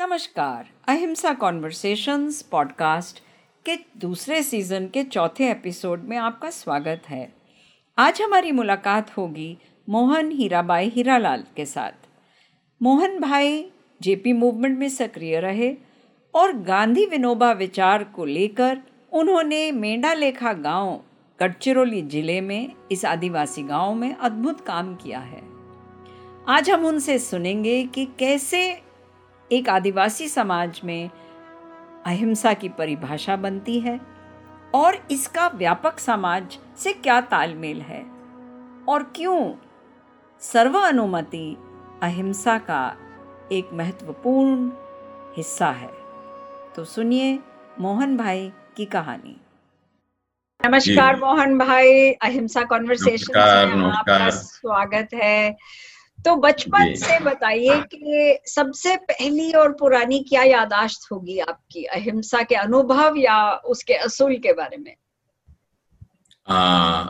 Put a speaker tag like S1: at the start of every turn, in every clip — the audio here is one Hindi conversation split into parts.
S1: नमस्कार, अहिंसा कॉन्वर्सेशंस पॉडकास्ट के दूसरे सीज़न के चौथे एपिसोड में आपका स्वागत है। आज हमारी मुलाकात होगी मोहन हीराबाई हीरालाल के साथ। मोहन भाई जेपी मूवमेंट में सक्रिय रहे और गांधी विनोबा विचार को लेकर उन्होंने मेंढा लेखा गाँव गढ़चिरौली ज़िले में, इस आदिवासी गाँव में अद्भुत काम किया है। आज हम उनसे सुनेंगे कि कैसे एक आदिवासी समाज में अहिंसा की परिभाषा बनती है और इसका व्यापक समाज से क्या तालमेल है? और क्यों सर्व अनुमति अहिंसा का एक महत्वपूर्ण हिस्सा है? तो सुनिए मोहन भाई की कहानी। नमस्कार मोहन भाई अहिंसा कॉन्वर्सेशन में आपका स्वागत है। तो बचपन से बताइए कि सबसे पहली और पुरानी क्या यादाश्त होगी आपकी? अहिंसा के अनुभव या उसके असूल के बारे में?
S2: आ,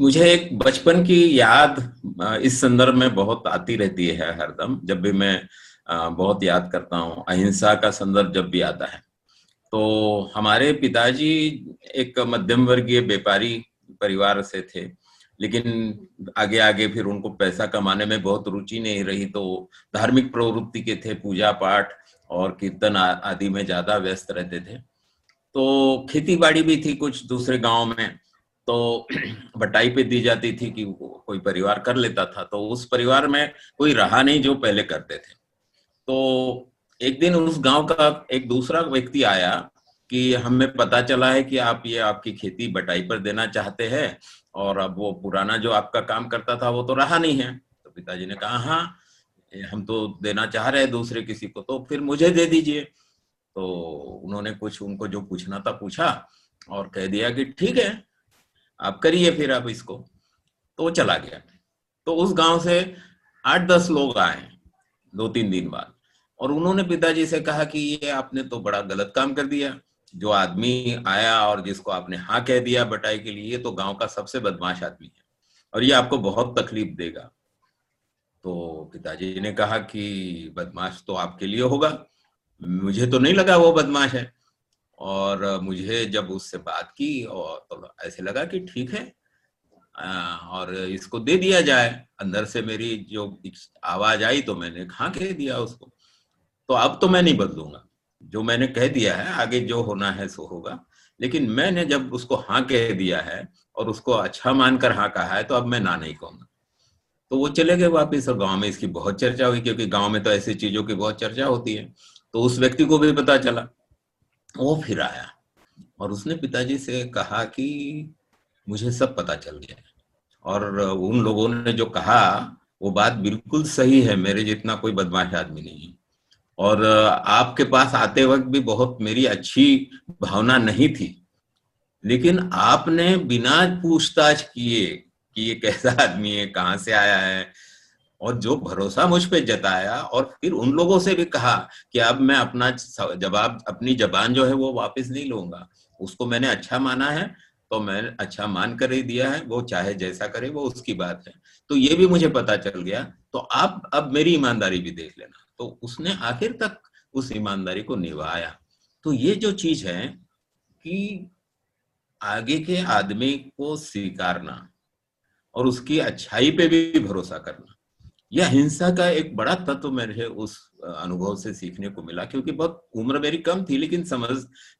S2: मुझे एक बचपन की याद इस संदर्भ में बहुत आती रहती है हरदम जब भी मैं बहुत याद करता हूँ। अहिंसा का संदर्भ जब भी आता है। तो हमारे पिताजी एक मध्यम वर्गीय व्यापारी परिवार से थे। लेकिन आगे आगे फिर उनको पैसा कमाने में बहुत रुचि नहीं रही तो धार्मिक प्रवृत्ति के थे पूजा पाठ और कीर्तन आदि में ज़्यादा व्यस्त रहते थे। तो खेती बाड़ी भी थी कुछ दूसरे गाँव में तो बटाई पे दी जाती थी कि कोई परिवार कर लेता था तो उस परिवार में कोई रहा नहीं जो पहले करते थे। तो एक दिन उस गाँव का एक दूसरा व्यक्ति आया कि हमें पता चला है कि आप ये आपकी खेती बटाई पर देना चाहते हैं और अब वो पुराना जो आपका काम करता था, वो तो रहा नहीं है। तो पिताजी ने कहा हाँ हम तो देना चाह रहे हैं दूसरे किसी को तो फिर मुझे दे दीजिए। तो उन्होंने कुछ, उनको जो पूछना था पूछा और कह दिया कि, ठीक है, आप करिए फिर आप इसको। तो चला गया। तो उस गाँव से आठ दस लोग आए दो तीन दिन बाद। और उन्होंने पिताजी से कहा कि, ये आपने तो बड़ा गलत काम कर दिया। जो आदमी आया और जिसको आपने हाँ कह दिया बटाई के लिए तो गाँव का सबसे बदमाश आदमी है। और ये आपको बहुत तकलीफ़ देगा। तो पिताजी ने कहा कि बदमाश तो आपके लिए होगा। मुझे तो नहीं लगा वो बदमाश है। और मुझे जब उससे बात की, और तो ऐसे लगा कि ठीक है और इसको दे दिया जाए। अंदर से मेरी जो आवाज़ आई तो मैंने हाँ कह दिया उसको। तो अब तो मैं नहीं बदलूँगा। जो मैंने कह दिया है, आगे जो होना है सो होगा। लेकिन मैंने जब उसको हाँ कह दिया है और उसको अच्छा मानकर हाँ कहा है तो अब मैं ना नहीं कहूँगा। तो वो चले गए वापिस और गाँव में इसकी बहुत चर्चा हुई, क्योंकि गाँव में तो ऐसी चीज़ों की बहुत चर्चा होती है। तो उस व्यक्ति को भी पता चला। वो फिर आया और उसने पिताजी से कहा कि मुझे सब पता चल गया और उन लोगों ने जो कहा, वो बात बिल्कुल सही है। मेरे जितना कोई बदमाश आदमी नहीं है। और आपके पास आते वक्त भी बहुत मेरी अच्छी भावना नहीं थी। लेकिन आपने बिना पूछताछ किए कि ये कैसा आदमी है, कहाँ से आया है, और जो भरोसा मुझ पे जताया और फिर उन लोगों से भी कहा कि अब मैं अपना जवाब, अपनी जबान जो है वो वापस नहीं लूँगा। उसको मैंने अच्छा माना है तो मैं अच्छा मान कर ही दिया है, वो चाहे जैसा करे वो उसकी बात है। तो ये भी मुझे पता चल गया। तो आप अब मेरी ईमानदारी भी देख लेना। तो उसने आखिर तक उस ईमानदारी को निभाया। तो ये जो चीज़ है कि आगे के आदमी को स्वीकारना और उसकी अच्छाई पे भी भरोसा करना, यह हिंसा का एक बड़ा तत्व मेरे उस अनुभव से सीखने को मिला, क्योंकि बहुत उम्र मेरी कम थी, लेकिन समझ,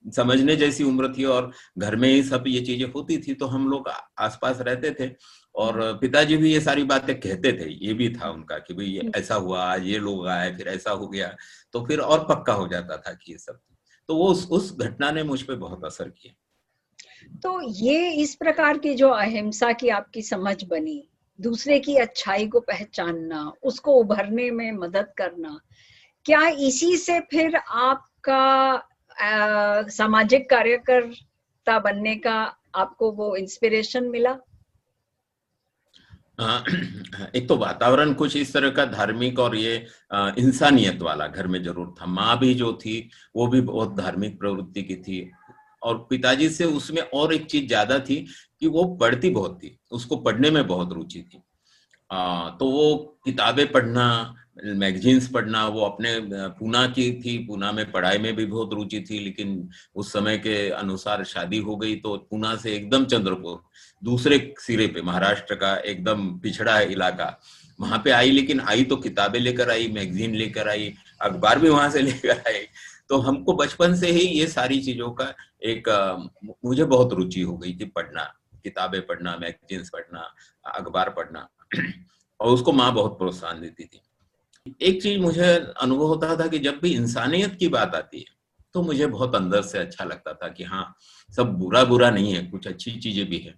S2: समझने जैसी उम्र थी और घर में ही सब ये चीज़ें होती थी तो हम लोग आसपास रहते थे। और पिताजी भी ये सारी बातें कहते थे ये भी था उनका कि भाई ये ऐसा हुआ आज ये लोग आए फिर ऐसा हो गया तो फिर और पक्का हो जाता था कि ये सब। तो वो उस उस घटना ने मुझ पर बहुत असर किया।
S1: तो ये इस प्रकार की जो अहिंसा की आपकी समझ बनी दूसरे की अच्छाई को पहचानना उसको उभरने में मदद करना क्या इसी से फिर आपका आ, सामाजिक कार्यकर्ता बनने का आपको वो इंस्पिरेशन मिला?
S2: एक तो वातावरण कुछ इस तरह का धार्मिक और ये इंसानियत वाला घर में ज़रूर था। माँ भी जो थी वो भी बहुत धार्मिक प्रवृत्ति की थी और पिताजी से उसमें और एक चीज़ ज़्यादा थी कि वो पढ़ती बहुत थी उसको पढ़ने में बहुत रुचि थी। आ, तो वो किताबें पढ़ना मैगजीन्स पढ़ना, वो अपने पूना की थी। पूना में पढ़ाई में भी बहुत रुचि थी, लेकिन उस समय के अनुसार शादी हो गई तो पूना से एकदम चंद्रपुर, दूसरे सिरे पे, महाराष्ट्र का एकदम पिछड़ा इलाका। वहाँ पे आई, लेकिन आई तो किताबें लेकर आई मैगजीन लेकर आई, अखबार भी वहाँ से लेकर आई। तो हमको बचपन से ही ये सारी चीज़ों का एक मुझे बहुत रुचि हो गई थी पढ़ना, किताबें पढ़ना मैगजीन्स पढ़ना, अखबार पढ़ना। और उसको माँ बहुत प्रोत्साहन देती थी। एक चीज़ मुझे अनुभव होता था कि जब भी इंसानियत की बात आती है तो मुझे बहुत अंदर से अच्छा लगता था कि हाँ सब बुरा बुरा नहीं है, कुछ अच्छी चीज़ें भी है।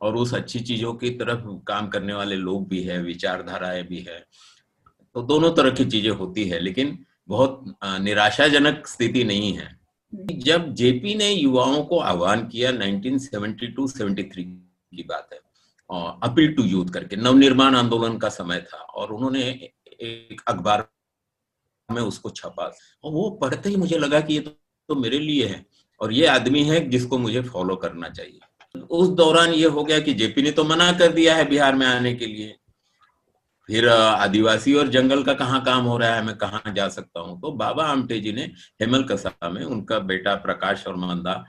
S2: और उस अच्छी चीज़ों की तरफ़ काम करने वाले लोग भी है, विचारधाराएँ भी है। तो दोनों तरह की चीज़ें होती है, लेकिन बहुत निराशाजनक स्थिति नहीं है। जब जेपी ने युवाओं को आह्वान किया 1972-73 की बात है अपील टू यूथ करके, नवनिर्माण आंदोलन का समय था, और उन्होंने एक अखबार में उसको छपा। और वो पढ़ते ही मुझे लगा कि ये तो, तो मेरे लिए है और ये आदमी है जिसको मुझे फॉलो करना चाहिए। उस दौरान ये हो गया कि जेपी ने तो मना कर दिया है बिहार में आने के लिए। फिर आदिवासी और जंगल का कहाँ काम हो रहा है मैं कहाँ जा सकता हूँ? तो बाबा आमटे जी ने हेमल कसा में उनका बेटा प्रकाश और मंदा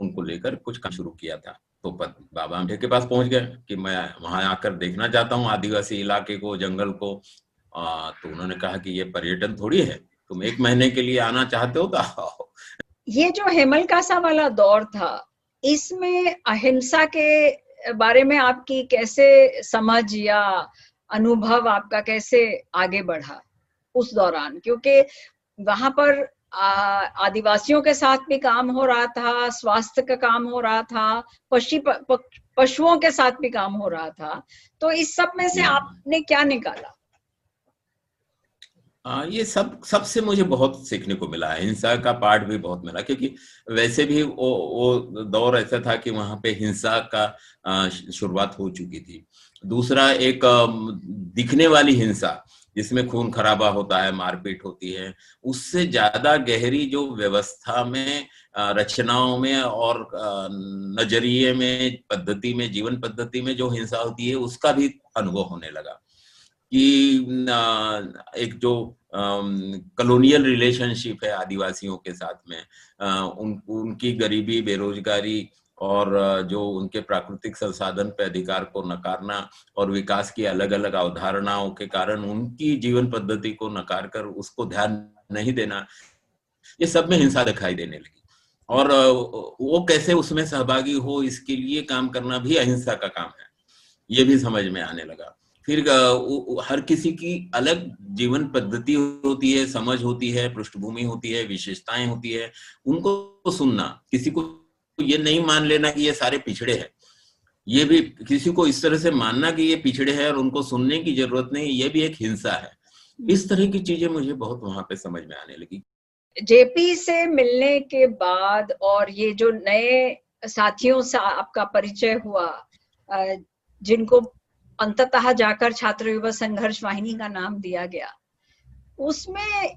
S2: उनको लेकर कुछ काम शुरू किया था। तो बाबा आमटे के पास पहुँच गए कि मैं वहाँ आकर देखना चाहता हूँ आदिवासी इलाके को जंगल को। आ, तो उन्होंने कहा कि ये पर्यटन थोड़ी है तुम एक महीने के लिए आना चाहते हो तो
S1: ये जो हेमल कासा वाला दौर था इसमें अहिंसा के बारे में आपकी कैसे समझ या अनुभव आपका कैसे आगे बढ़ा उस दौरान? क्योंकि वहाँ पर आदिवासियों के साथ भी काम हो रहा था स्वास्थ्य का काम हो रहा था पशु पशुओं के साथ भी काम हो रहा था। तो इस सब में से आपने क्या निकाला?
S2: आ, ये सब सबसे मुझे बहुत सीखने को मिला है। हिंसा का पार्ट भी बहुत मिला क्योंकि वैसे भी वो वो दौर ऐसा था कि वहाँ पे हिंसा का शुरुआत हो चुकी थी। दूसरा एक दिखने वाली हिंसा जिसमें खून खराबा होता है, मारपीट होती है, उससे ज़्यादा गहरी जो व्यवस्था में रचनाओं में और नज़रिए में, पद्धति में, जीवन पद्धति में जो हिंसा होती है, उसका भी अनुभव होने लगा। कि एक जो कॉलोनियल रिलेशनशिप है आदिवासियों के साथ में उन, उनकी गरीबी, बेरोजगारी और जो उनके प्राकृतिक संसाधन पे अधिकार को नकारना और विकास की अलग अलग अवधारणाओं के कारण उनकी जीवन पद्धति को नकार कर उसको ध्यान नहीं देना, ये सब में हिंसा दिखाई देने लगी। और वो कैसे उसमें सहभागी हो, इसके लिए काम करना भी अहिंसा का काम है, ये भी समझ में आने लगा। फिर हर किसी की अलग जीवन पद्धति होती है, समझ होती है, पृष्ठभूमि होती है, विशेषताएँ होती है, उनको सुनना, किसी को ये नहीं मान लेना कि ये सारे पिछड़े हैं। ये भी किसी को इस तरह से मानना कि ये पिछड़े हैं और उनको सुनने की ज़रूरत नहीं, ये भी एक हिंसा है। इस तरह की चीज़ें मुझे बहुत वहाँ पे समझ में आने लगी।
S1: जेपी से मिलने के बाद और ये जो नए साथियों से सा आपका परिचय हुआ जिनको अंततः जाकर छात्र युवा संघर्ष वाहिनी का नाम दिया गया, उसमें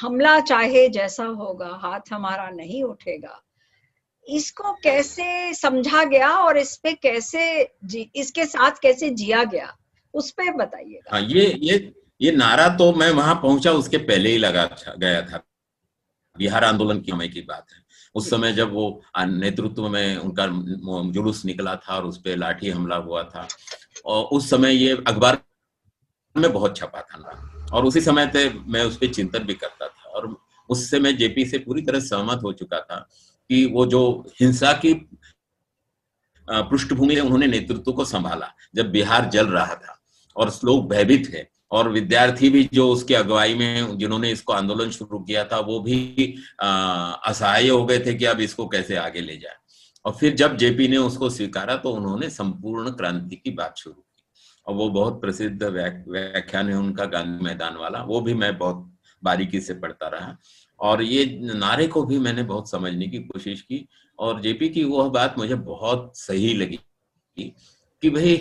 S1: हमला चाहे जैसा होगा, हाथ हमारा नहीं उठेगा। इसको कैसे समझा गया और इस पे कैसे जी, इसके साथ कैसे जिया गया, उस पर बताइएगा।
S2: हाँ ये ये ये नारा तो मैं वहाँ पहुँचा, उसके पहले ही लगा गया था। बिहार आंदोलन की समय की बात है। उस समय जब वो नेतृत्व में उनका जुलूस निकला था और उस पर लाठी हमला हुआ था, और उस समय ये अखबार में बहुत छपा था ना और उसी समय थे मैं उस पर चिंतन भी करता था, और उससे मैं जेपी से पूरी तरह सहमत हो चुका था कि वो जो हिंसा की पृष्ठभूमि में उन्होंने नेतृत्व को संभाला, जब बिहार जल रहा था। और लोग भयभीत थे। और विद्यार्थी भी जो उसकी अगुवाई में, जिन्होंने इसको आंदोलन शुरू किया था, वो भी असहाय हो गए थे कि अब इसको कैसे आगे ले जाए। और फिर जब जेपी ने उसको स्वीकारा तो उन्होंने संपूर्ण क्रांति की बात शुरू की। और वो बहुत प्रसिद्ध व्याख्यान है उनका, गांधी मैदान वाला। वो भी मैं बहुत बारीकी से पढ़ता रहा। और ये नारे को भी मैंने बहुत समझने की कोशिश की और जेपी की वह बात मुझे बहुत सही लगी कि भाई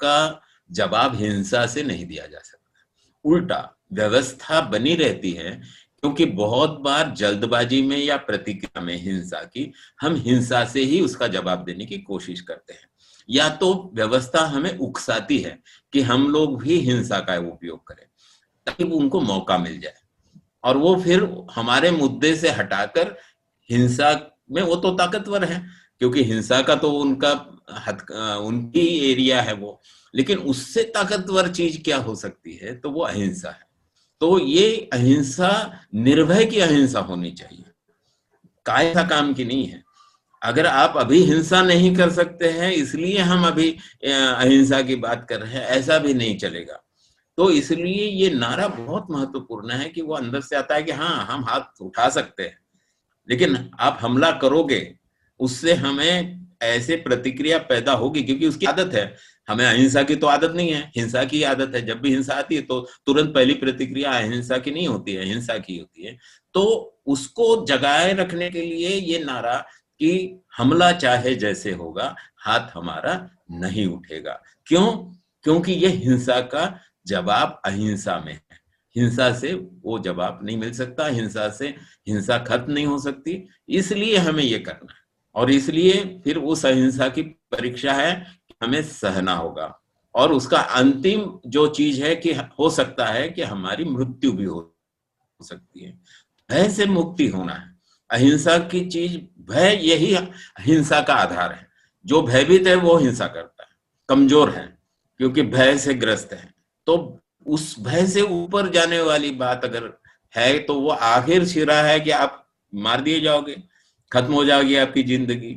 S2: का जवाब हिंसा से नहीं दिया जा सकता। उल्टा व्यवस्था बनी रहती है क्योंकि बहुत बार जल्दबाजी में या प्रतिक्रिया में हिंसा की हम हिंसा से ही उसका जवाब देने की कोशिश करते हैं। या तो व्यवस्था हमें उकसाती है कि हम लोग भी हिंसा का उपयोग करें, ताकि उनको मौका मिल जाए। और वो फिर हमारे मुद्दे से हटाकर हिंसा में वो तो ताकतवर है, क्योंकि हिंसा का तो उनका हद उनकी एरिया है वो। लेकिन उससे ताकतवर चीज़ क्या हो सकती है? तो वो अहिंसा है। तो ये अहिंसा, निर्भय की अहिंसा होनी चाहिए। कायता काम की नहीं है। अगर आप अभी हिंसा नहीं कर सकते हैं, इसलिए हम अभी अहिंसा की बात कर रहे हैं, ऐसा भी नहीं चलेगा। तो इसलिए ये नारा बहुत महत्वपूर्ण है कि वो अंदर से आता है कि हाँ हम हाथ उठा सकते हैं। लेकिन आप हमला करोगे, उससे हमें ऐसे प्रतिक्रिया पैदा होगी, क्योंकि उसकी आदत है। हमें अहिंसा की तो आदत नहीं है, हिंसा की आदत है। जब भी हिंसा आती है तो तुरंत पहली प्रतिक्रिया अहिंसा की नहीं होती है, हिंसा की होती है। तो उसको जगाए रखने के लिए ये नारा कि हमला चाहे जैसे होगा, हाथ हमारा नहीं उठेगा। क्यों? क्योंकि ये हिंसा का जवाब अहिंसा में है। हिंसा से वो जवाब नहीं मिल सकता, हिंसा से हिंसा खत्म नहीं हो सकती। इसलिए हमें ये करना है। और इसलिए फिर उस अहिंसा की परीक्षा है कि हमें सहना होगा। और उसका अंतिम जो चीज़ है कि हो सकता है कि हमारी मृत्यु भी हो सकती है। भय से मुक्ति होना है। अहिंसा की चीज़, भय यही हिंसा का आधार है। जो भयभीत है वो हिंसा करता है। कमज़ोर है, क्योंकि भय से ग्रस्त है। तो उस भय से ऊपर जाने वाली बात अगर है तो वो आखिर सिरा है कि आप मार दिए जाओगे, खत्म हो जाएगी आपकी ज़िंदगी।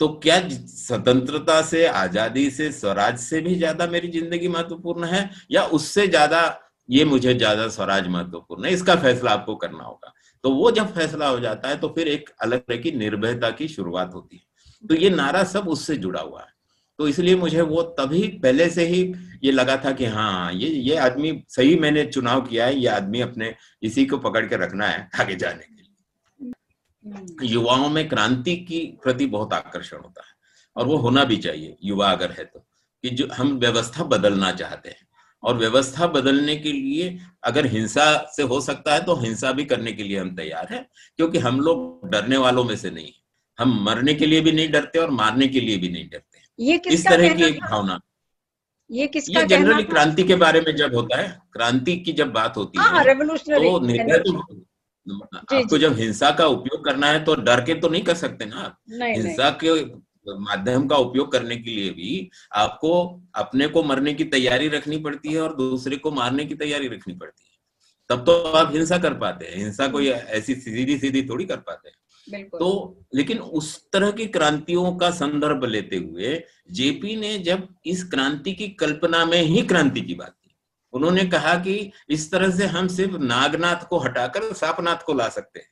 S2: तो क्या स्वतंत्रता से, आज़ादी से, स्वराज से भी ज़्यादा मेरी ज़िंदगी महत्वपूर्ण है, या उससे ज़्यादा ये मुझे ज़्यादा स्वराज महत्वपूर्ण है? इसका फैसला आपको करना होगा। तो वो जब फैसला हो जाता है तो फिर एक अलग तरह की निर्भयता की शुरुआत होती है। तो ये नारा सब उससे जुड़ा हुआ है। तो इसलिए मुझे वो तभी पहले से ही ये लगा था कि हाँ ये ये आदमी सही मैंने चुनाव किया है ये आदमी अपने इसी को पकड़ के रखना है आगे जाने के लिए। युवाओं में क्रांति की प्रति बहुत आकर्षण होता है और वो होना भी चाहिए युवा अगर है तो कि जो हम व्यवस्था बदलना चाहते हैं और व्यवस्था बदलने के लिए अगर हिंसा से हो सकता है तो हिंसा भी करने के लिए हम तैयार हैं क्योंकि हम लोग डरने वालों में से नहीं हम मरने के लिए भी नहीं डरते और मारने के लिए भी नहीं डरते। ये इस तरह की एक भावना। ये किसका ये जनरली क्रांति के बारे में जब होता है क्रांति की जब बात होती हाँ, है तो निर्णय तो आपको जब हिंसा का उपयोग करना है तो डर के तो नहीं कर सकते ना आप। हिंसा के माध्यम का उपयोग करने के लिए भी आपको अपने को मरने की तैयारी रखनी पड़ती है और दूसरे को मारने की तैयारी रखनी पड़ती है। तब तो आप हिंसा कर पाते हैं हिंसा कोई ऐसी सीधी सीधी थोड़ी कर पाते हैं। तो लेकिन उस तरह की क्रांतियों का संदर्भ लेते हुए जेपी ने जब इस क्रांति की कल्पना में ही क्रांति की बात की उन्होंने कहा कि इस तरह से हम सिर्फ़ नागनाथ को हटाकर सापनाथ को ला सकते हैं।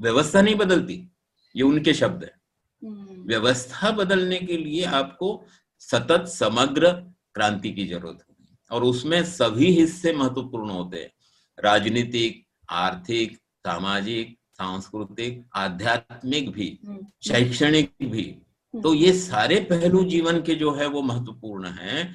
S2: व्यवस्था नहीं बदलती ये उनके शब्द है। हम्म। व्यवस्था बदलने के लिए आपको सतत समग्र क्रांति की ज़रूरत होगी और उसमें सभी हिस्से महत्वपूर्ण होते हैं। राजनीतिक आर्थिक सामाजिक सांस्कृतिक आध्यात्मिक भी हम्म। शैक्षणिक भी हम्म। तो ये सारे पहलू जीवन के जो है वो महत्वपूर्ण हैं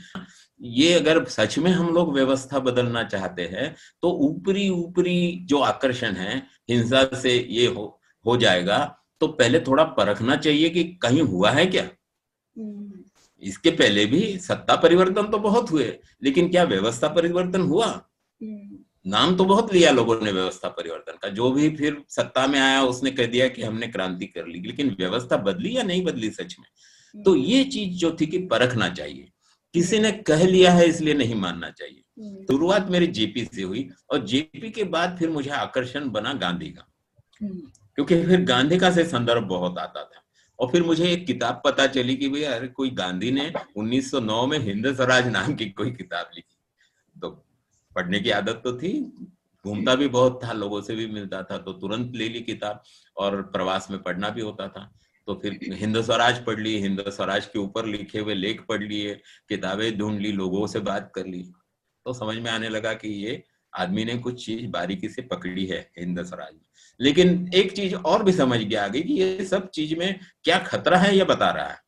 S2: ये अगर सच में हम लोग व्यवस्था बदलना चाहते हैं तो ऊपरी ऊपरी जो आकर्षण है हिंसा से ये हो हो जाएगा तो पहले थोड़ा परखना चाहिए कि कहीं हुआ है क्या हम्म। इसके पहले भी सत्ता परिवर्तन तो बहुत हुए लेकिन क्या व्यवस्था परिवर्तन हुआ। नाम तो बहुत लिया लोगों ने व्यवस्था परिवर्तन का। जो भी फिर सत्ता में आया उसने कह दिया कि हमने क्रांति कर ली लेकिन व्यवस्था बदली या नहीं बदली सच में? तो हम्म। ये चीज़ जो थी कि परखना चाहिए। किसी ने कह लिया है इसलिए नहीं मानना चाहिए। शुरुआत मेरी जेपी से हुई और जेपी के बाद फिर मुझे आकर्षण बना गांधी का। क्योंकि फिर गांधी का से संदर्भ बहुत आता था। और फिर मुझे एक किताब पता चली कि भाई अरे कोई गांधी ने 1909 में हिंद स्वराज नाम की कोई किताब लिखी। पढ़ने की आदत तो थी घूमता भी बहुत था लोगों से भी मिलता था तो तुरंत ले ली किताब और प्रवास में पढ़ना भी होता था। तो फिर हिंद स्वराज पढ़ ली हिंद स्वराज के ऊपर लिखे हुए लेख पढ़ लिए किताबें ढूंढ ली लोगों से बात कर ली। तो समझ में आने लगा कि ये आदमी ने कुछ चीज़ बारीकी से पकड़ी है हिंद स्वराज। में लेकिन एक चीज़ और भी समझ गया आगे कि ये सब चीज़ में क्या खतरा है ये बता रहा है।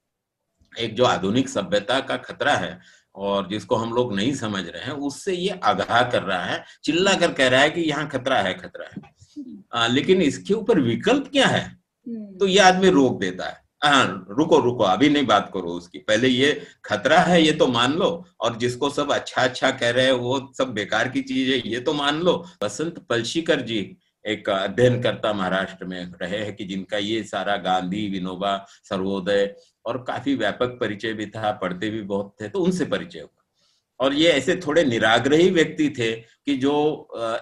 S2: एक जो आधुनिक सभ्यता का खतरा है और जिसको हम लोग नहीं समझ रहे हैं उससे ये आगाह कर रहा है चिल्ला कर कह रहा है कि यहाँ खतरा है खतरा है। आ, लेकिन इसके ऊपर विकल्प क्या है? तो ये आदमी रोक देता है। हाँ रुको रुको अभी नहीं बात करो उसकी। पहले ये खतरा है ये तो मान लो और जिसको सब अच्छा अच्छा कह रहे हैं वो सब बेकार की चीज़ है ये तो मान लो। बसंत पलशीकर जी एक अध्ययन करता महाराष्ट्र में रहे हैं कि जिनका ये सारा गांधी विनोबा सर्वोदय और काफ़ी व्यापक परिचय भी था पढ़ते भी बहुत थे तो उनसे परिचय हुआ। और ये ऐसे थोड़े निराग्रही व्यक्ति थे कि जो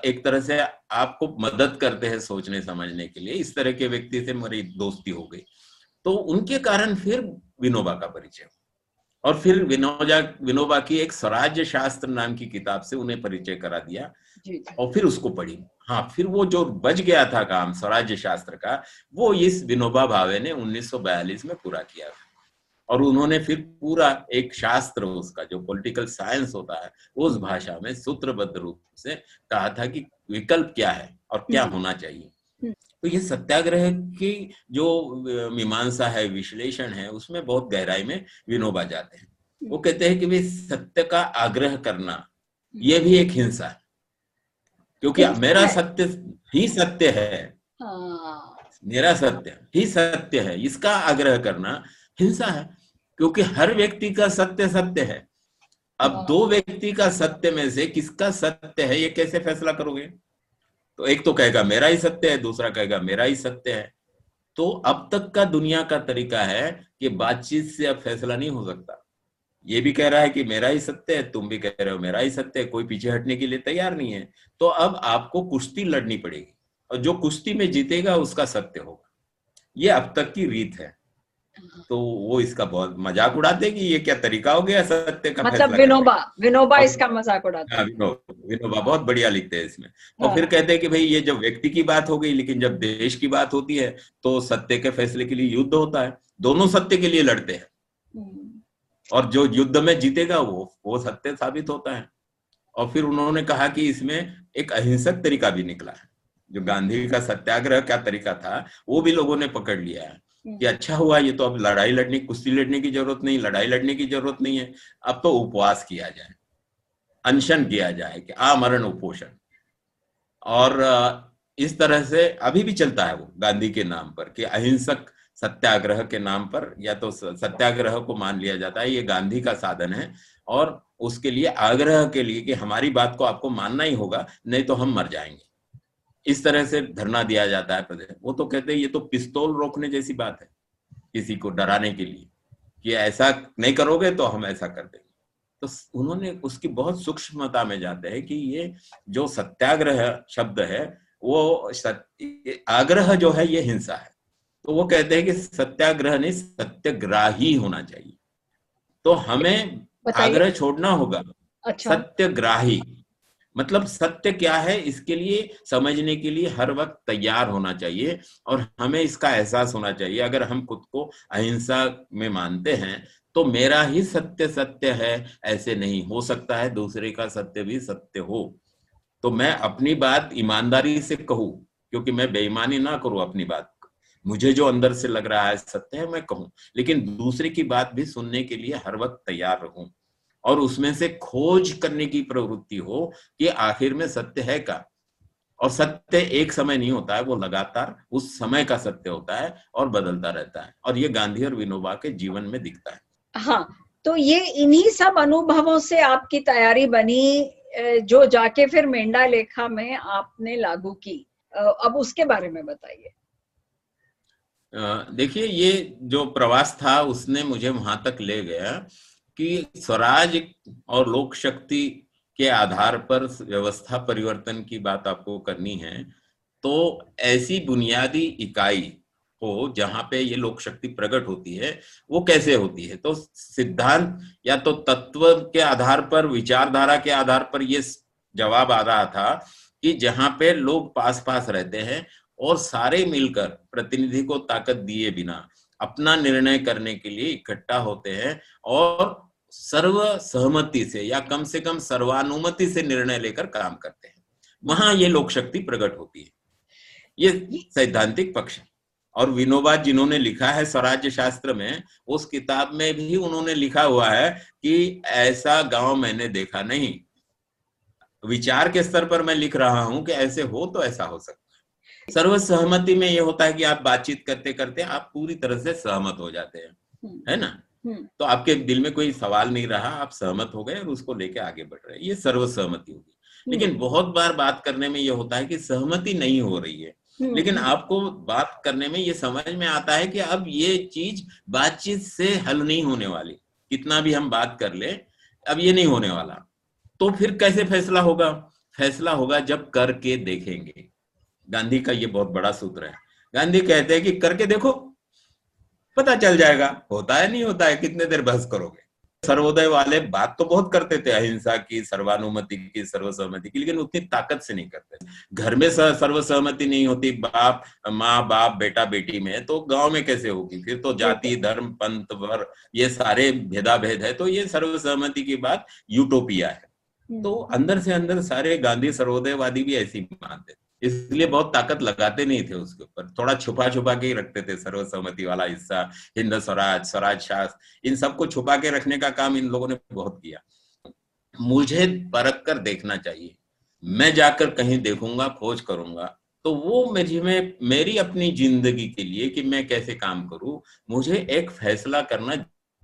S2: एक तरह से आपको मदद करते हैं सोचने समझने के लिए। इस तरह के व्यक्ति से मेरी दोस्ती हो गई। तो उनके कारण फिर विनोबा का परिचय और फिर विनोजा विनोबा की एक स्वराज्य शास्त्र नाम की किताब से उन्हें परिचय करा दिया. और फिर उसको पढ़ी। हाँ फिर वो जो बच गया था काम स्वराज्य शास्त्र का वो इस विनोबा भावे ने 1942 में पूरा किया था। और उन्होंने फिर पूरा एक शास्त्र उसका जो पॉलिटिकल साइंस होता है उस भाषा में सूत्रबद्ध रूप से कहा था कि विकल्प क्या है और क्या हम्म। होना चाहिए। हम्म। तो ये सत्याग्रह की जो मीमांसा है विश्लेषण है उसमें बहुत गहराई में विनोबा जाते हैं। वो कहते हैं कि भाई सत्य का आग्रह करना ये भी एक हिंसा है। क्योंकि मेरा सत्य ही सत्य है। हाँ। मेरा सत्य ही सत्य है इसका आग्रह करना हिंसा है क्योंकि हर व्यक्ति का सत्य सत्य है। अब हाँ। दो व्यक्ति का सत्य में से किसका सत्य है ये कैसे फैसला करोगे? तो एक तो कहेगा मेरा ही सत्य है दूसरा कहेगा मेरा ही सत्य है। तो अब तक का दुनिया का तरीका है कि बातचीत से अब फैसला नहीं हो सकता। ये भी कह रहा है कि मेरा ही सत्य है तुम भी कह रहे हो मेरा ही सत्य है कोई पीछे हटने के लिए तैयार नहीं है। तो अब आपको कुश्ती लड़नी पड़ेगी और जो कुश्ती में जीतेगा उसका सत्य होगा। ये अब तक की रीत है। तो वो इसका बहुत मज़ाक उड़ाते कि ये क्या तरीका हो गया सत्य का
S1: मतलब विनोबा विनोबा इसका मज़ाक उड़ाते
S2: हैं विनो, विनोबा बहुत बढ़िया लिखते हैं इसमें। और हाँ। फिर कहते हैं कि भाई ये जब व्यक्ति की बात हो गई लेकिन जब देश की बात होती है तो सत्य के फैसले के लिए युद्ध होता है। दोनों सत्य के लिए लड़ते हैं। हम्म। और जो युद्ध में जीतेगा वो वो सत्य साबित होता है। और फिर उन्होंने कहा कि इसमें एक अहिंसक तरीका भी निकला है। जो गांधी का सत्याग्रह क्या तरीका था वो भी लोगों ने पकड़ लिया है। कि अच्छा हुआ, ये तो अब लड़ाई लड़ने, कुश्ती लड़ने की ज़रूरत नहीं, लड़ाई लड़ने की ज़रूरत नहीं है। अब तो उपवास किया जाए, अनशन किया जाए कि आमरण उपोषण। और इस तरह से अभी भी चलता है वो, गांधी के नाम पर कि अहिंसक सत्याग्रह के नाम पर या तो सत्याग्रह को मान लिया जाता है, ये गांधी का साधन है। और उसके लिए आग्रह के लिए कि हमारी बात को आपको मानना ही होगा, नहीं तो हम मर जाएँगे। इस तरह से धरना दिया जाता है प्रदेश वो तो कहते हैं ये तो पिस्तौल रोकने जैसी बात है किसी को डराने के लिए कि ऐसा नहीं करोगे तो हम ऐसा कर देंगे। तो उन्होंने उसकी बहुत सूक्ष्मता में जाते हैं कि ये जो सत्याग्रह शब्द है वो आग्रह जो है ये हिंसा है। तो वो कहते हैं कि सत्याग्रह नहीं सत्यग्राही होना चाहिए। तो हमें आग्रह छोड़ना होगा। अच्छा। सत्यग्राही। मतलब सत्य क्या है, इसके लिए, समझने के लिए हर वक्त तैयार होना चाहिए और हमें इसका एहसास होना चाहिए। अगर हम खुद को अहिंसा में मानते हैं तो मेरा ही सत्य सत्य है, ऐसे नहीं हो सकता है, दूसरे का सत्य भी सत्य हो। तो मैं अपनी बात ईमानदारी से कहूँ, क्योंकि मैं बेईमानी ना करूँ अपनी बात। मुझे जो अंदर से लग रहा है सत्य है, मैं कहूँ। लेकिन दूसरे की बात भी सुनने के लिए हर वक्त तैयार रहूँ। और उसमें से खोज करने की प्रवृत्ति हो कि आखिर में सत्य है का और सत्य एक समय नहीं होता है वो लगातार उस समय का सत्य होता है और बदलता रहता है। और ये गांधी और विनोबा के जीवन में दिखता है।
S1: हाँ तो ये इन्हीं सब अनुभवों से आपकी तैयारी बनी जो जाके फिर मेंढा लेखा में आपने लागू की। अब उसके बारे में बताइए।
S2: देखिए ये जो प्रवास था उसने मुझे वहाँ तक ले गया। कि स्वराज और लोक शक्ति के आधार पर व्यवस्था परिवर्तन की बात आपको करनी है तो ऐसी बुनियादी इकाई हो जहाँ पे ये लोक शक्ति प्रकट होती है, वो कैसे होती है? तो सिद्धांत या तो तत्व के आधार पर, विचारधारा के आधार पर ये जवाब आ रहा था कि जहाँ पे लोग पास पास रहते हैं और सारे मिलकर प्रतिनिधि को ताकत दिए बिना अपना निर्णय करने के लिए इकट्ठा होते हैं और सर्व सहमति से या कम से कम सर्वानुमति से निर्णय लेकर काम करते हैं। वहाँ ये लोक शक्ति प्रकट होती है। ये सैद्धांतिक पक्ष है। और विनोबा जिन्होंने लिखा है स्वराज्य शास्त्र में उस किताब में भी उन्होंने लिखा हुआ है कि ऐसा गाँव मैंने देखा नहीं। विचार के स्तर पर मैं लिख रहा हूँ कि ऐसे हो तो ऐसा हो सकता सर्व सहमति में ये होता है कि आप बातचीत करते करते आप पूरी तरह से सहमत हो जाते हैं। हम्म। है ना। तो आपके दिल में कोई सवाल नहीं रहा आप सहमत हो गए और उसको लेके आगे बढ़ रहे ये सर्व सहमति होगी। लेकिन हम्म। बहुत बार बात करने में ये होता है कि सहमति नहीं हो रही है। लेकिन आपको बात करने में ये समझ में आता है कि अब ये चीज़ बातचीत से हल नहीं होने वाली। कितना भी हम बात कर ले अब ये नहीं होने वाला। तो फिर कैसे फैसला होगा? फैसला होगा जब करके देखेंगे। गांधी का ये बहुत बड़ा सूत्र है। गांधी कहते हैं कि करके देखो पता चल जाएगा। होता है नहीं होता है कितने देर बहस करोगे? सर्वोदय वाले बात तो बहुत करते थे अहिंसा की सर्वानुमति की सर्वसहमति की लेकिन उतनी ताकत से नहीं करते घर में सर्वसहमति नहीं होती बाप माँ बाप बेटा बेटी में तो गाँव में कैसे होगी? फिर तो जाति धर्म पंथ वर ये सारे भेदा भेद है तो ये सर्वसहमति की बात यूटोपिया है। तो हम्म। अंदर से अंदर सारे गांधी सर्वोदयवादी भी ऐसी मानते इसलिए बहुत ताकत लगाते नहीं थे उसके ऊपर। थोड़ा छुपा छुपा के ही रखते थे सर्वसहमति वाला हिस्सा, हिंद स्वराज स्वराज शास्त्र, इन सबको छुपा के रखने का काम इन लोगों ने बहुत किया। मुझे परख कर देखना चाहिए। मैं जाकर कहीं देखूँगा, खोज करूँगा तो वो मुझे में, मेरी अपनी ज़िंदगी के लिए कि मैं कैसे काम करूँ, मुझे एक फैसला करना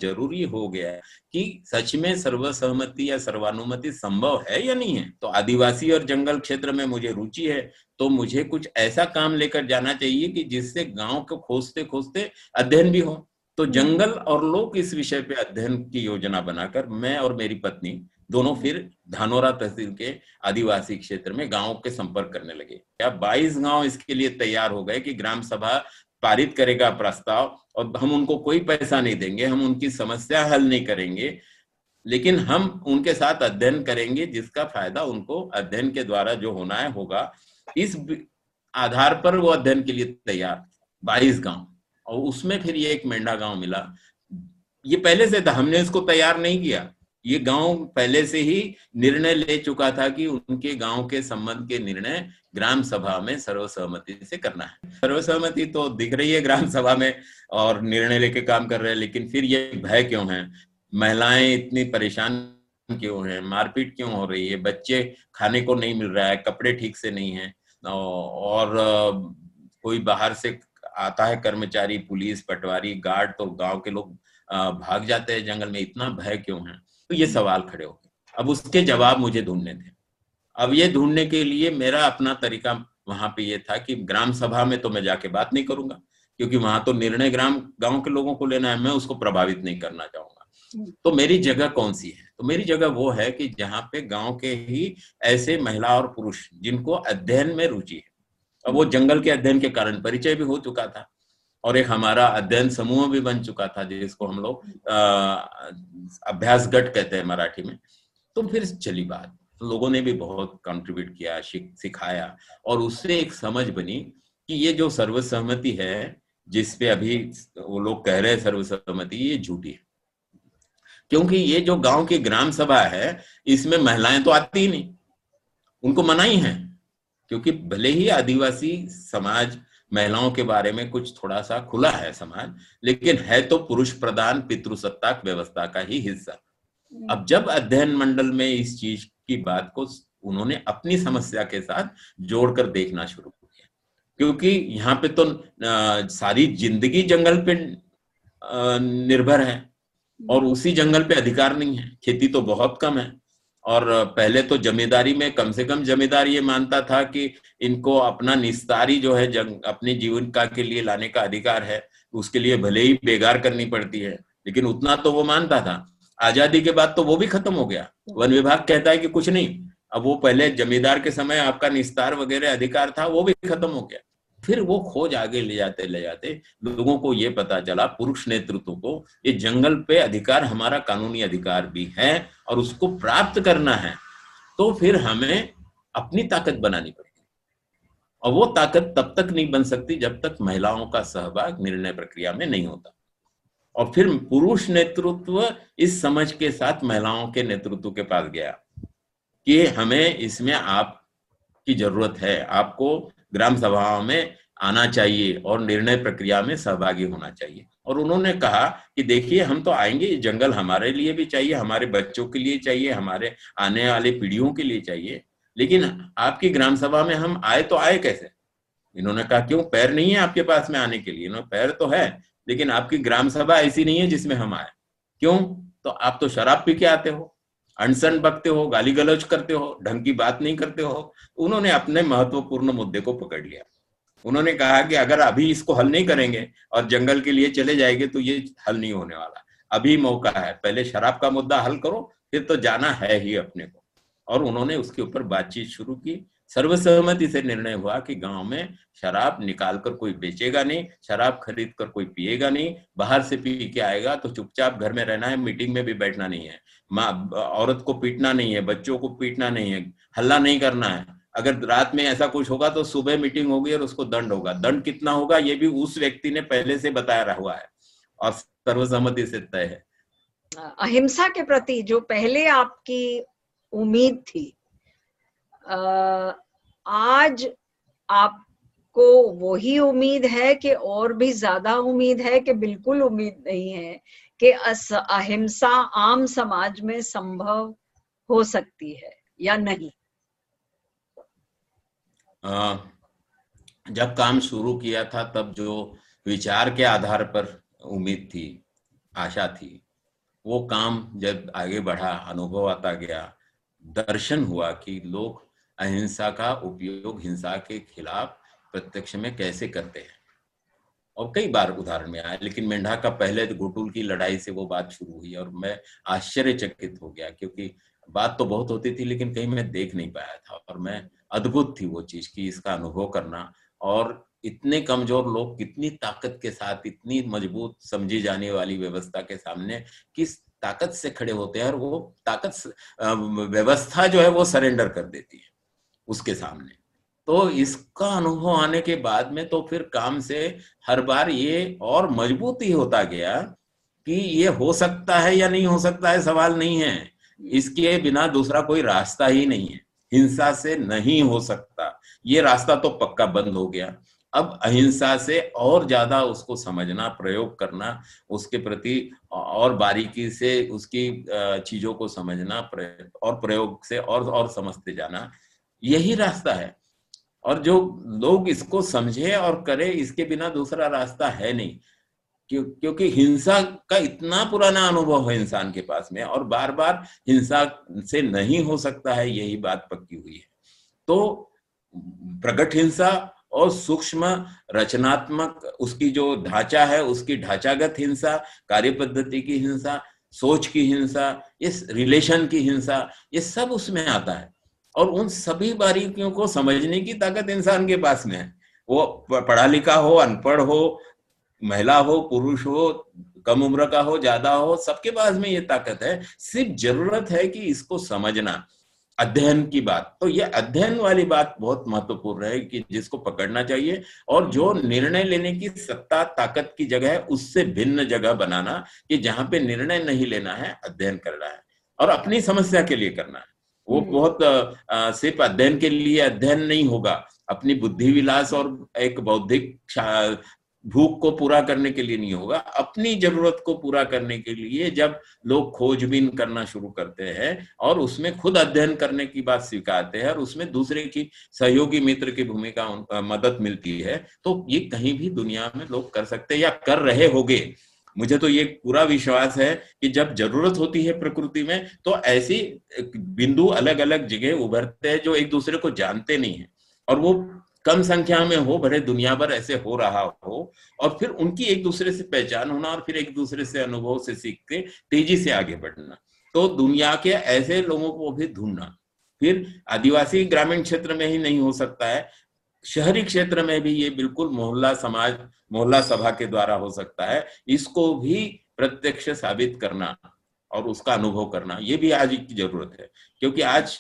S2: ज़रूरी हो गया कि सच में सर्वसहमति या सर्वानुमति संभव है या नहीं है? तो आदिवासी और जंगल क्षेत्र में मुझे रुचि है तो मुझे कुछ ऐसा काम लेकर जाना चाहिए कि जिससे गाँव को खोजते खोजते अध्ययन भी हो। तो जंगल और लोग इस विषय पे अध्ययन की योजना बनाकर मैं और मेरी पत्नी दोनों फिर धानोरा तहसील के आदिवासी क्षेत्र में गाँवों के संपर्क करने लगे। क्या 22 गाँव इसके लिए तैयार हो गए कि ग्राम सभा पारित करेगा प्रस्ताव? और हम उनको कोई पैसा नहीं देंगे, हम उनकी समस्या हल नहीं करेंगे, लेकिन हम उनके साथ अध्ययन करेंगे, जिसका फ़ायदा उनको अध्ययन के द्वारा जो होना है होगा। इस आधार पर वो अध्ययन के लिए तैयार बाईस गाँव। और उसमें फिर ये एक मेंढा गाँव मिला। ये पहले से था, हमने इसको तैयार नहीं किया। ये गाँव पहले से ही निर्णय ले चुका था कि उनके गाँव के संबंध के निर्णय ग्राम सभा में सर्वसहमति से करना है। सर्वसहमति तो दिख रही है ग्राम सभा में और निर्णय लेके काम कर रहे हैं, लेकिन फिर ये भय क्यों है? महिलाएँ इतनी परेशान क्यों है? मारपीट क्यों हो रही है? बच्चे खाने को नहीं मिल रहा है, कपड़े ठीक से नहीं है और कोई बाहर से आता है कर्मचारी, पुलिस, पटवारी, गार्ड तो गाँव के लोग भाग जाते हैं जंगल में। इतना भय क्यों है? तो ये सवाल खड़े हो गए। अब उसके जवाब मुझे ढूँढने थे। अब ये ढूँढने के लिए मेरा अपना तरीका वहाँ पे ये था कि ग्राम सभा में तो मैं जाके बात नहीं करूँगा क्योंकि वहाँ तो निर्णय ग्राम गाँव के लोगों को लेना है मैं उसको प्रभावित नहीं करना चाहूँगा। हम्म। तो मेरी जगह कौन सी है? तो मेरी जगह वो है कि जहाँ पे गाँव के ही ऐसे महिला और पुरुष जिनको अध्ययन में रुचि है और वो जंगल के अध्ययन के कारण परिचय भी हो चुका था और एक हमारा अध्ययन समूह भी बन चुका था जिसको हम लोग अभ्यास गट कहते हैं मराठी में। तो फिर चली बात। लोगों ने भी बहुत कंट्रीब्यूट किया सिखाया और उससे एक समझ बनी कि ये जो सर्वसहमति है जिसपे अभी वो लोग कह रहे हैं सर्वसहमति ये झूठी है। क्योंकि ये जो गाँव की ग्राम सभा है, इसमें महिलाएँ तो आती ही नहीं। उनको मना ही है। क्योंकि भले ही आदिवासी समाज महिलाओं के बारे में कुछ थोड़ा सा खुला है समाज लेकिन है तो पुरुष प्रधान पितृसत्ताक व्यवस्था का ही हिस्सा। अब जब अध्ययन मंडल में इस चीज़ की बात को उन्होंने अपनी समस्या के साथ जोड़कर देखना शुरू किया। क्योंकि यहाँ पे तो आ, सारी ज़िंदगी जंगल पे निर्भर है और उसी जंगल पे अधिकार नहीं है। खेती तो बहुत कम है। और पहले तो जमींदारी में कम से कम जमींदार ये मानता था कि इनको अपना निस्तारी जो है जंग, अपनी जीविका के लिए लाने का अधिकार है, उसके लिए भले ही बेगार करनी पड़ती है, लेकिन उतना तो वो मानता था। आज़ादी के बाद तो वो भी खत्म हो गया। वन विभाग कहता है कि कुछ नहीं, अब वो पहले जमींदार के समय आपका निस्तार वगैरह अधिकार था, वो भी खत्म हो गया। फिर वो खोज आगे ले जाते ले जाते, लोगों को ये पता चला, पुरुष नेतृत्व को, ये जंगल पे अधिकार, हमारा कानूनी अधिकार भी है और उसको प्राप्त करना है तो फिर हमें अपनी ताकत बनानी पड़ेगी। और वो ताकत तब तक नहीं बन सकती जब तक महिलाओं का सहभाग निर्णय प्रक्रिया में नहीं होता। और फिर पुरुष नेतृत्व इस समझ के साथ महिलाओं के नेतृत्व के पास गया कि हमें इसमें आप की ज़रूरत है, आपको ग्राम सभाओं में आना चाहिए और निर्णय प्रक्रिया में सहभागी होना चाहिए। और उन्होंने कहा कि देखिए, हम तो आएँगे, जंगल हमारे लिए भी चाहिए, हमारे बच्चों के लिए चाहिए, हमारे आने वाले पीढ़ियों के लिए चाहिए। लेकिन आपकी ग्राम सभा में हम आए तो आए कैसे? इन्होंने कहा, क्यों? पैर नहीं है आपके पास में आने के लिए। इन्होंने पैर तो है, लेकिन आपकी ग्राम सभा ऐसी नहीं है जिसमें हम आए। क्यों? तो आप तो शराब पी के आते हो। अनसन बकते हो गाली गलौज करते हो, ढंग की बात नहीं करते हो, उन्होंने अपने महत्वपूर्ण मुद्दे को पकड़ लिया। उन्होंने कहा कि अगर अभी इसको हल नहीं करेंगे और जंगल के लिए चले जाएँगे तो ये हल नहीं होने वाला। अभी मौका है, पहले शराब का मुद्दा हल करो, फिर तो जाना है ही अपने को। और उन्होंने उसके ऊपर बातचीत शुरू की सर्वसहमति से निर्णय हुआ कि गाँव में शराब निकाल कर कोई बेचेगा नहीं, शराब खरीद कर कोई पिएगा नहीं, बाहर से पी के आएगा तो चुपचाप घर में रहना है, मीटिंग में भी बैठना नहीं है। माँ, औरत को पीटना नहीं है, बच्चों को पीटना नहीं है, हल्ला नहीं करना है। अगर रात में ऐसा कुछ होगा तो सुबह मीटिंग होगी और उसको दंड होगा। दंड कितना होगा ये भी उस व्यक्ति ने पहले से बताया हुआ है और सर्वसम्मति से तय है।
S1: अहिंसा के प्रति जो पहले आपकी उम्मीद थी आज आपको वही उम्मीद है कि और भी ज़्यादा उम्मीद है कि बिल्कुल उम्मीद नहीं है कि अहिंसा आम समाज में संभव हो सकती है या नहीं?
S2: आ, जब काम शुरू किया था तब जो विचार के आधार पर उम्मीद थी आशा थी वो काम जब आगे बढ़ा अनुभव आता गया दर्शन हुआ कि लोग अहिंसा का उपयोग हिंसा के खिलाफ प्रत्यक्ष में कैसे करते हैं? और कई बार उदाहरण में आया लेकिन मेंढा का पहले गोटुल की लड़ाई से वो बात शुरू हुई और मैं आश्चर्यचकित हो गया, क्योंकि बात तो बहुत होती थी, लेकिन कहीं मैं देख नहीं पाया था और मैं अद्भुत थी वो चीज़ की इसका अनुभव करना। और इतने कमज़ोर लोग, कितनी ताकत के साथ, इतनी मज़बूत समझी जाने वाली व्यवस्था के सामने किस ताकत से खड़े होते हैं और वो ताकत व्यवस्था जो है वो सरेंडर कर देती है। उसके सामने। तो इसका अनुभव आने के बाद में तो फिर काम से हर बार ये और मजबूती होता गया कि ये हो सकता है या नहीं हो सकता है, सवाल नहीं है। इसके बिना दूसरा कोई रास्ता ही नहीं है। हिंसा से नहीं हो सकता। ये रास्ता तो पक्का बंद हो गया। अब अहिंसा से और ज़्यादा उसको समझना, प्रयोग करना, उसके प्रति और बारीकी से उसकी चीज़ों को समझना और प्रयोग से और और समझते जाना यही रास्ता है। और जो लोग इसको समझे और करे, इसके बिना दूसरा रास्ता है नहीं। क्यों, क्योंकि हिंसा का इतना पुराना अनुभव है इंसान के पास में और बार बार हिंसा से नहीं हो सकता है, यही बात पक्की हुई है। तो प्रकट हिंसा और सूक्ष्म रचनात्मक उसकी जो ढांचा है, उसकी ढांचागत हिंसा कार्य पद्धति की हिंसा, सोच की हिंसा, इस रिलेशन की हिंसा, ये सब उसमें आता है। और उन सभी बारीकियों को समझने की ताकत इंसान के पास में है। वो पढ़ा लिखा हो, अनपढ़ हो, महिला हो, पुरुष हो, कम उम्र का हो, ज़्यादा हो, सबके पास में ये ताकत है। सिर्फ़ ज़रूरत है कि इसको समझना। अध्ययन की बात। तो ये अध्ययन वाली बात बहुत महत्वपूर्ण है कि जिसको पकड़ना चाहिए और जो निर्णय लेने की सत्ता, ताकत की जगह है, उससे भिन्न जगह बनाना कि जहाँ पे निर्णय नहीं लेना है, अध्ययन करना है और अपनी समस्या के लिए करना है। वो हम्म। बहुत सिर्फ़ अध्ययन के लिए अध्ययन नहीं होगा अपनी बुद्धि विलास और एक बौद्धिक भूख को पूरा करने के लिए नहीं होगा अपनी ज़रूरत को पूरा करने के लिए जब लोग खोजबीन करना शुरू करते हैं और उसमें खुद अध्ययन करने की बात स्वीकारते हैं और उसमें दूसरे की सहयोगी मित्र की भूमिका मदद मिलती है तो ये कहीं भी दुनिया में लोग कर सकते हैं या कर रहे होंगे मुझे तो ये पूरा विश्वास है कि जब ज़रूरत होती है प्रकृति में तो ऐसी बिंदु अलग अलग जगह उभरते हैं जो एक दूसरे को जानते नहीं है। और वो कम संख्या में हो भरे दुनिया भर ऐसे हो रहा हो, और फिर उनकी एक दूसरे से पहचान होना और फिर एक दूसरे से अनुभव से सीख के तेज़ी से आगे बढ़ना। तो दुनिया के ऐसे लोगों को भी ढूंढना। फिर आदिवासी ग्रामीण क्षेत्र में ही नहीं हो सकता है शहरी क्षेत्र में भी ये बिल्कुल मोहल्ला समाज, मोहल्ला सभा के द्वारा हो सकता है। इसको भी प्रत्यक्ष साबित करना। और उसका अनुभव करना ये भी आज की ज़रूरत है। क्योंकि आज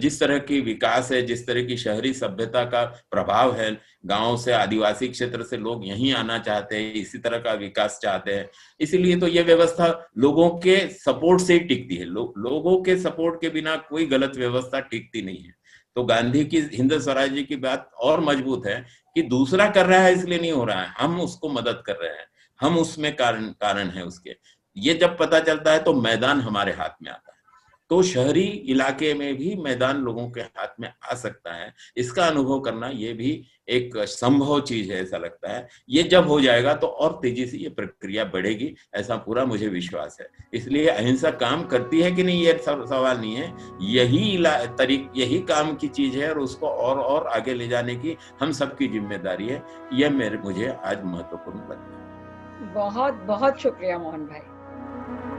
S2: जिस तरह की विकास है जिस तरह की शहरी सभ्यता का प्रभाव है गाँव से आदिवासी क्षेत्र से लोग यहीं आना चाहते हैं इसी तरह का विकास चाहते हैं। इसीलिए तो ये व्यवस्था लोगों के सपोर्ट से ही टिकती है। लो, लोगों के सपोर्ट के बिना कोई गलत व्यवस्था टिकती नहीं है। तो गांधी की हिंद स्वराज्य की बात और मज़बूत है कि दूसरा कर रहा है इसलिए नहीं हो रहा है। हम उसको मदद कर रहे हैं। हम उसमें कारण कारण है उसके। ये जब पता चलता है तो मैदान हमारे हाथ में आता है। तो शहरी इलाके में भी मैदान लोगों के हाथ में आ सकता है। इसका अनुभव करना ये भी एक संभव चीज़ है, ऐसा लगता है। ये जब हो जाएगा तो और तेज़ी से ये प्रक्रिया बढ़ेगी, ऐसा पूरा मुझे विश्वास है। इसलिए अहिंसा काम करती है कि नहीं, ये सवाल नहीं है। यही तरीक, यही काम की चीज़ है और उसको और और आगे ले जाने की हम सबकी ज़िम्मेदारी है। यह मेरे, मुझे आज महत्वपूर्ण लगता है
S1: बहुत बहुत शुक्रिया मोहन भाई। thank you